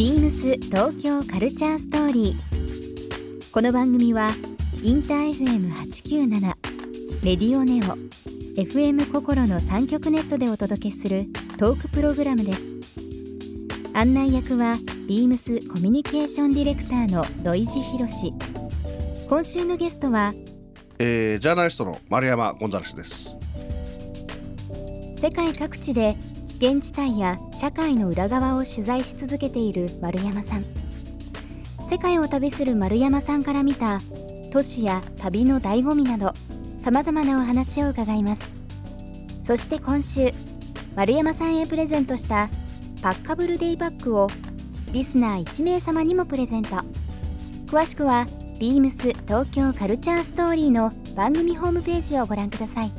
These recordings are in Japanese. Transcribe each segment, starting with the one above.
ビームス東京カルチャーストーリー。この番組はインター FM897 レディオネオ FM 心の三極ネットでお届けするトークプログラムです。案内役はビームスコミュニケーションディレクターの土井博志。今週のゲストはえージャーナリストの丸山ゴンザレスです。世界各地で危険地帯や社会の裏側を取材し続けている丸山さん。世界を旅する丸山さんから見た都市や旅の醍醐味などさまざまなお話を伺います。そして今週丸山さんへプレゼントしたパッカブルデイバッグをリスナー1名様にもプレゼント。詳しくはビームス東京カルチャーストーリーの番組ホームページをご覧ください。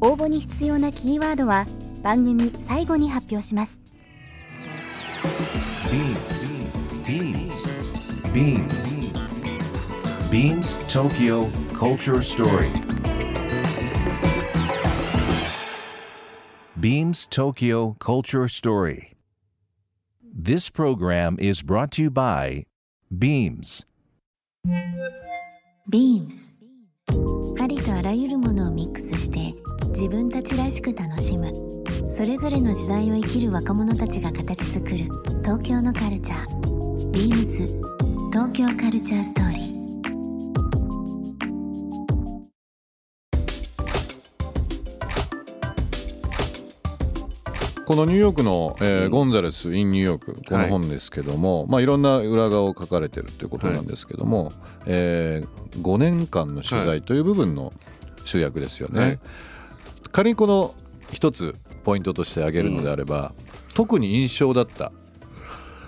応募に必要なキーワードは番組最後に発表します Beams. Beams. Beams. Beams Tokyo Culture Story. Beams Tokyo Culture Story. This program is brought to you by Beams. ビームスありとあらゆるものをミックスして自分たちらしく楽しむそれぞれの時代を生きる若者たちが形作る東京のカルチャー。ビームス東京カルチャーストーリー。このニューヨークの、えーゴンザレス・イン・ニューヨークこの本ですけども、いまあ、いろんな裏側を書かれてるということなんですけども、え5年間の取材という部分の集約ですよね。はい。仮にこの一つポイントとして挙げるのであれば、特に印象だった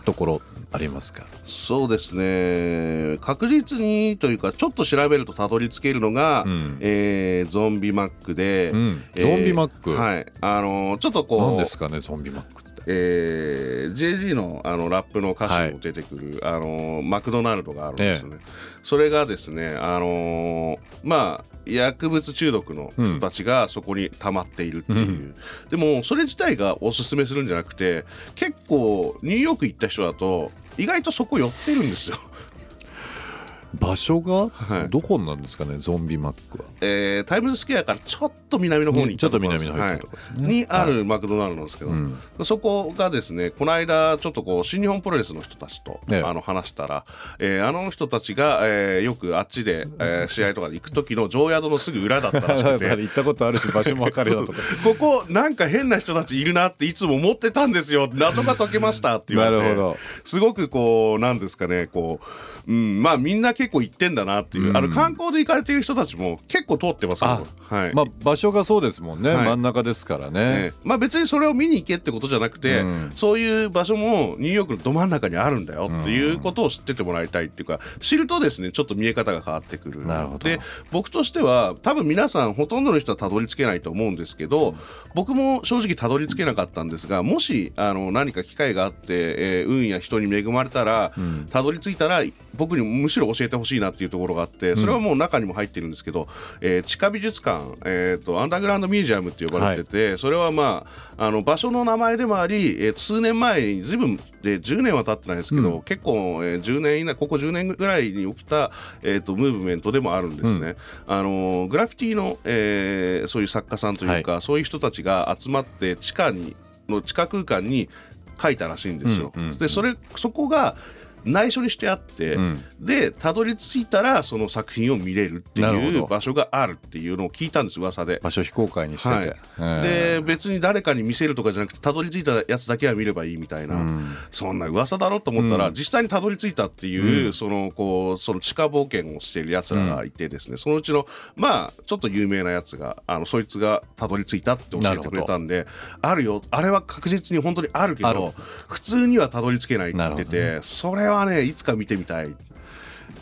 ところありますか？そうですね。確実にというかちょっと調べるとたどり着けるのが、ん。えーゾンビマックで、うん。えーゾンビマック？はい。あのーちょっとこう何ですかねゾンビマックって。えー JG のあのラップの歌詞にも出てくる、あのーマクドナルドがあるんですよね、それがですねあのーまあ薬物中毒の人たちがそこに溜まっているっていう、でもそれ自体がおすすめするんじゃなくて結構ニューヨーク行った人だと意外とそこ寄ってるんですよ場所がはい。どこなんですかね、ゾンビマックは？えータイムズスクエアからちょっと南の方に行ったちょっと南の方行ったとこですね。はい。にあるマクドナルドなんですけど、そこがですねこの間ちょっとこう新日本プロレスの人たちと、ええ。あの話したら、えーあの人たちが、えーよくあっちで、えー試合とかで行く時の常宿のすぐ裏だったらしくて。行ったことあるし場所も分かるよとか。ここなんか変な人たちいるなっていつも思ってたんですよ。謎が解けましたって言われて。なるほど。すごくこうなんですかねこう、うん、まあみんな結構行ってんだなっていう、あの観光で行かれている人たちも結構通ってますけどはい。まあ場所がそうですもんね、はい。真ん中ですからね。ええ。まあ別にそれを見に行けってことじゃなくて、うん。そういう場所もニューヨークのど真ん中にあるんだよっていうことを知っててもらいたいっていうか知るとですねちょっと見え方が変わってくる。なるほど。で僕としては多分皆さんほとんどの人はたどり着けないと思うんですけど、僕も正直たどり着けなかったんですがもしあの何か機会があって、えー運や人に恵まれたら、たどり着いたら僕にむしろ教えてほしいなっていうところがあってそれはもう中にも入ってるんですけど、えー地下美術館、えー、とアンダーグラウンドミュージアムって呼ばれてて、それはまああの場所の名前でもあり、えー数年前にずいぶんで10年は経ってないですけど、結構、えー10年以内ここ10年ぐらいに起きた、えー、とムーブメントでもあるんですね。あのグラフィティの、えーそういう作家さんというか、そういう人たちが集まって地下にの地下空間に書いたらしいんですよ。でそれそこが内緒にしてあって、でたどり着いたらその作品を見れるっていう場所があるっていうのを聞いたんです噂で。場所非公開にしてて。はい。えで別に誰かに見せるとかじゃなくてたどり着いたやつだけは見ればいいみたいな、そんな噂だろうと思ったら、実際にたどり着いたっていう、そのこうその地下冒険をしているやつらがいてですね、そのうちのまあちょっと有名なやつがあのそいつがたどり着いたって教えてくれたんであるよ。あれは確実に本当にあるけど普通にはたどり着けないって言ってて、なそれはねいつか見てみたい。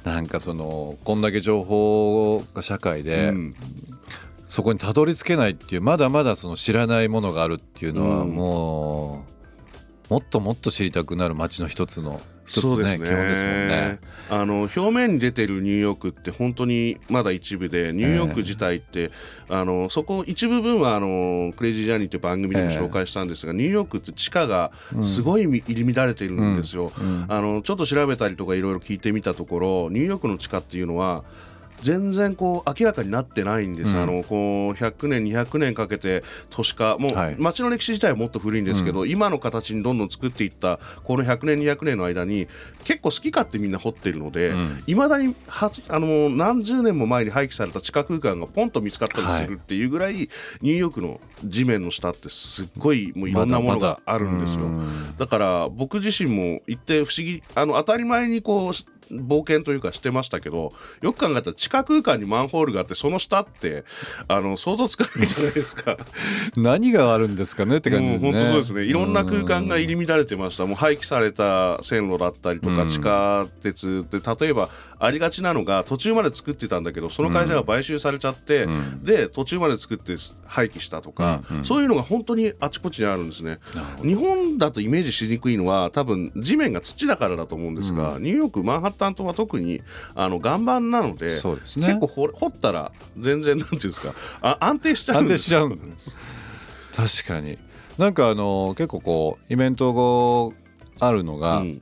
なんかそのこんだけ情報が社会で、うんそこにたどり着けないっていうまだまだその知らないものがあるっていうのはもう、もっともっと知りたくなる街の一つの一つそうですね。ね基本ですもんね。あの表面に出てるニューヨークって本当にまだ一部でニューヨーク自体って、あのそこ一部分はあのクレイジージャーニーっていう番組でも紹介したんですが、ニューヨークって地下がすごい入り乱れてるんですよ、あのちょっと調べたりとかいろいろ聞いてみたところニューヨークの地下っていうのは全然こう明らかになってないんです、あのこう100年200年かけて都市化。もうはい。街の歴史自体はもっと古いんですけど、今の形にどんどん作っていったこの100年200年の間に結構好き勝手みんな掘ってるのでいま、未だにはあの何十年も前に廃棄された地下空間がポンと見つかったりするっていうぐらい、ニューヨークの地面の下ってすっごいもういろんなものがあるんですよ。だから僕自身も行って不思議あの当たり前にこう冒険というかしてましたけどよく考えたら地下空間にマンホールがあってその下ってあの想像つかないじゃないですか。何があるんですかねって感じもうですね。本当そうですね。いろんな空間が入り乱れてました。もう廃棄された線路だったりとか地下鉄で例えばありがちなのが途中まで作ってたんだけどその会社が買収されちゃって、で途中まで作って廃棄したとか、そういうのが本当にあちこちにあるんですね。日本だとイメージしにくいのは多分地面が土だからだと思うんですが、ニューヨークマンハッタン島は特にあの岩盤なのでそうですね結構掘掘ったら全然なんていうんですかあ安定しちゃうん安定ですよしちゃうん確かになんかあの結構こうイベントがあるのが、うん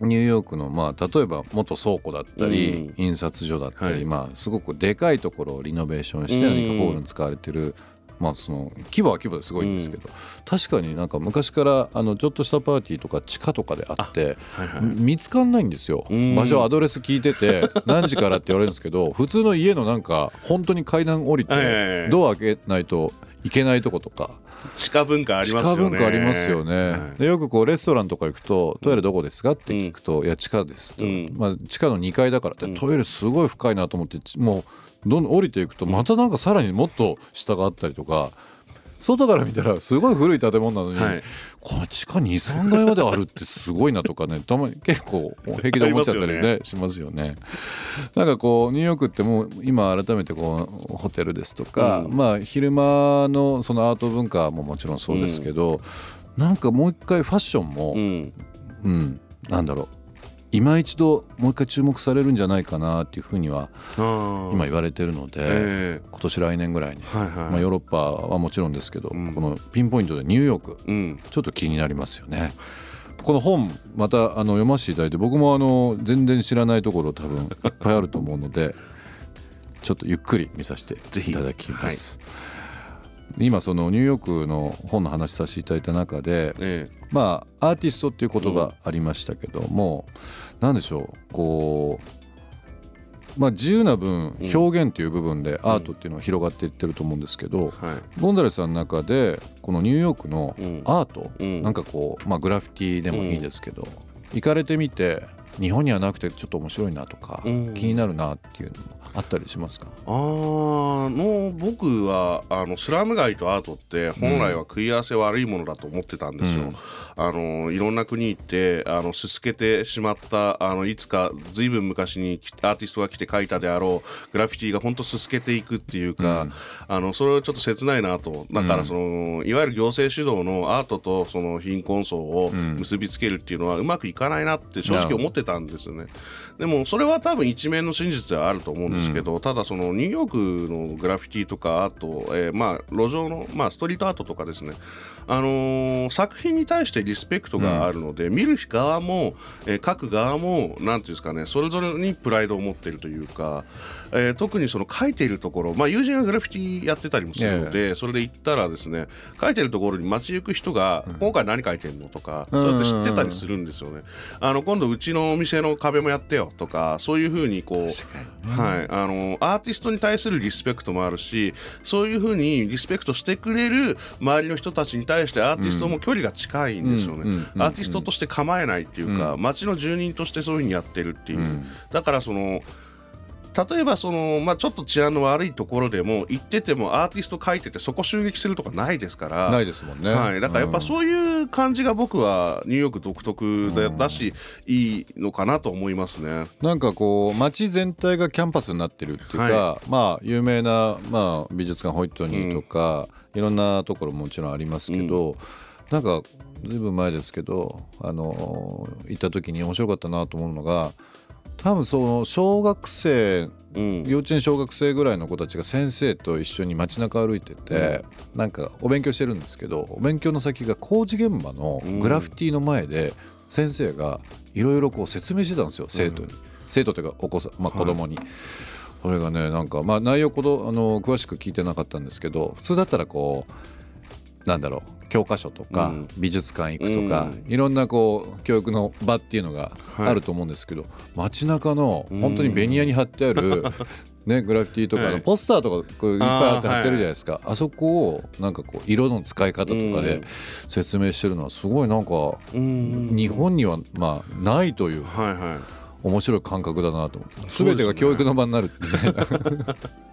ニューヨークのまあ例えば元倉庫だったり、うん印刷所だったり、はいまあすごくでかいところをリノベーションして何かホールに使われてる、まあその規模は規模ですごいんですけど、確かになんか昔からあのちょっとしたパーティーとか地下とかであって見つかんないんですよ。ん。場所アドレス聞いてて 何時からって言われるんですけど普通の家のなんか本当に階段降りてドア開けないといけないとことか。地下文化あり地ますよね。下文化ありますよね、はい。でよくこうレストランとか行くと「トイレどこですか?」って聞くと「いや地下です」と。うん。まあ、地下の2階だからって、トイレすごい深いなと思ってちもうどんどん降りていくとまたなんかさらにもっと下があったりとか外から見たらすごい古い建物なのに、はい。この地下23階まであるってすごいなとかね たまに結構平気で思っちゃったり ありね。しますよね。なんかこうニューヨークってもう今改めてこうホテルですとか、まあ昼間のそのアート文化ももちろんそうですけど、なんかもう一回ファッションも、うん。うん、なんだろう今一度もう一回注目されるんじゃないかなっていうふうにはあ今言われてるので、え今年来年ぐらいに、まあ、ヨーロッパはもちろんですけど、このピンポイントでニューヨークうん。ちょっと気になりますよね。この本またあの読ませていただいて僕もあの全然知らないところ多分いっぱいあると思うのでちょっとゆっくり見させていただきます。今そのニューヨークの本の話させていただいた中でえまあアーティストっていう言葉ありましたけども、なんでしょうこうまあ自由な分表現という部分でアートっていうのは広がっていってると思うんですけど、えはい。ゴンザレスさんの中でこのニューヨークのうん。アート、うん。なんかこう、まあ、グラフィティでもいいんですけど、行かれてみて日本にはなくてちょっと面白いなとか、うん。気になるなっていうのもあったりしますか、あーの僕はあのスラム街とアートって本来は食い合わせ悪いものだと思ってたんですよ。あのいろんな国行ってあのすすけてしまったあのいつかずいぶん昔にきアーティストが来て描いたであろうグラフィティが本当すすけていくっていうか、あのそれはちょっと切ないなと。だからその、いわゆる行政主導のアートとその貧困層を結びつけるっていうのはうまくいかないなって正直思ってたんですよね。でもそれは多分一面の真実ではあると思うんですけど、ただそのニューヨークのグラフィティとかあと、えーまあ路上の、まあ、ストリートアートとかですね、あのー作品に対してリスペクトがあるので、見る側も、えー書く側もなんていうんですかねそれぞれにプライドを持っているというか、えー特にその書いているところ、まあ、友人がグラフィティやってたりもするので、それで行ったらですね書いてるところに街行く人が、今回何書いてんのとか、そうやって知ってたりするんですよね。あの今度うちのお店の壁もやってよとかそういうふうにこう、はい、あのアーティストに対するリスペクトもあるしそういうふうにリスペクトしてくれる周りの人たちに対してアーティストも距離が近いんですよね。アーティストとして構えないっていうか、街の住人としてそういうふうにやってるっていう、だからその例えばその、まあ、ちょっと治安の悪いところでも行っててもアーティスト書いててそこ襲撃するとかないですから。ないですもんね。はい、だからやっぱうそういう感じが僕はニューヨーク独特だ,、だしいいのかなと思いますね。んなんかこう街全体がキャンパスになってるっていうか、はまあ有名な、まあ、美術館ホイットニーとか、いろんなところももちろんありますけど、なんかずいぶん前ですけどあの行った時に面白かったなと思うのが多分その小学生うん。幼稚園小学生ぐらいの子たちが先生と一緒に街中歩いてて、なんかお勉強してるんですけどお勉強の先が工事現場のグラフィティの前で先生がいろいろこう説明してたんですよ生徒に、生徒というかお子さん、まあ、子供に。これがねなんかまあ内容ほどあの詳しく聞いてなかったんですけど普通だったらこうなんだろう教科書とか、うん。美術館行くとか、うん。いろんなこう教育の場っていうのがはいあると思うんですけど、街中の本当にベニヤに貼ってある、ね、グラフィティとか、はい。ポスターとかこういっぱいあって貼ってるじゃないですか。あ,、そこをなんかこう色の使い方とかでうん説明してるのはすごいなんかうん。日本にはまあないというはいはい。面白い感覚だなと思って。ね。全てが教育の場になるみたいな。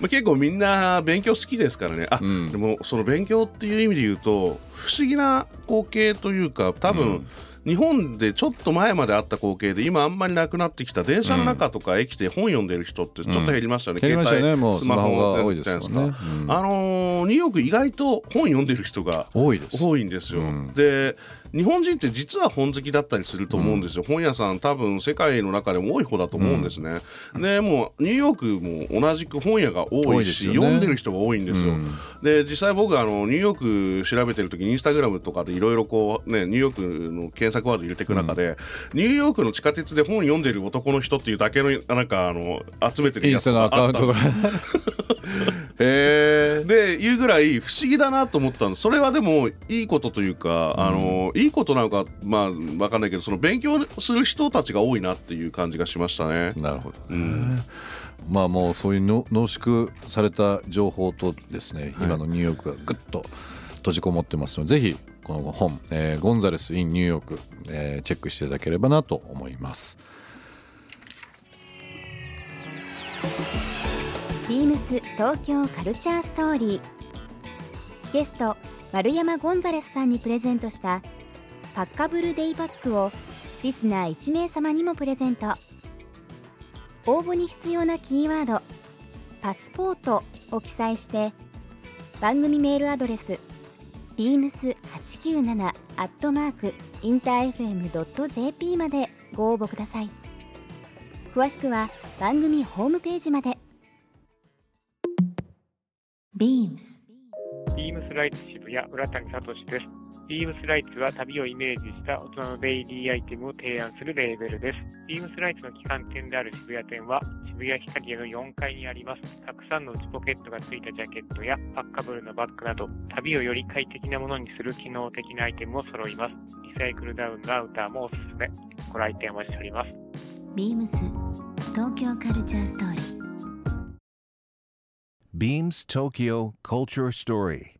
まあ、結構みんな勉強好きですからね。あ、うん。でもその勉強っていう意味で言うと不思議な光景というか多分、うん。日本でちょっと前まであった光景で今あんまりなくなってきた電車の中とか駅で本読んでる人ってちょっと減りましたよね、減りましたよね。携帯もうスマホが多いですもんね。うん。あのーニューヨーク意外と本読んでる人が多いです。多いんですよ、うん。で日本人って実は本好きだったりすると思うんですよ、本屋さん多分世界の中でも多い方だと思うんですね、でもうニューヨークも同じく本屋が多いしね。読んでる人が多いんですよ、うん。で実際僕あのニューヨーク調べてる時インスタグラムとかでいろいろこうねニューヨークの検索ワード入れていく中で、ニューヨークの地下鉄で本読んでる男の人っていうだけのなんかあの集めてるインスタのやつがアカウントが あったんでいうぐらい不思議だなと思ったんですそれはでもいいことというか、あのいいことなのかまあ分かんないけどその勉強する人たちが多いなっていう感じがしましたね。なるほどね。まあもうそういうの濃縮された情報とですね、今のニューヨークがぐっと閉じこもってますのでぜひこの本、えーゴンザレス・イン・ニューヨーク、えーチェックしていただければなと思います。ビームス東京カルチャーストーリー。ゲスト丸山ゴンザレスさんにプレゼントしたパッカブルデイパックをリスナー1名様にもプレゼント。応募に必要なキーワード「パスポート」を記載して番組メールアドレス beams897 アットマークインター FM.jp までご応募ください。詳しくは番組ホームページまで。スライツ渋谷浦谷聡です。ビームスライツは旅をイメージした大人のデイリーアイテムを提案するレーベルです。ビームスライツの旗艦店である渋谷店は渋谷ヒカリエの4階にあります。たくさんの内ポケットがついたジャケットやパッカブルのバッグなど旅をより快適なものにする機能的なアイテムも揃います。リサイクルダウンのアウターもおすすめ。ご来店お待ちしております。BEAMS 東京カルチャーストーリー Beams Tokyo Culture Story.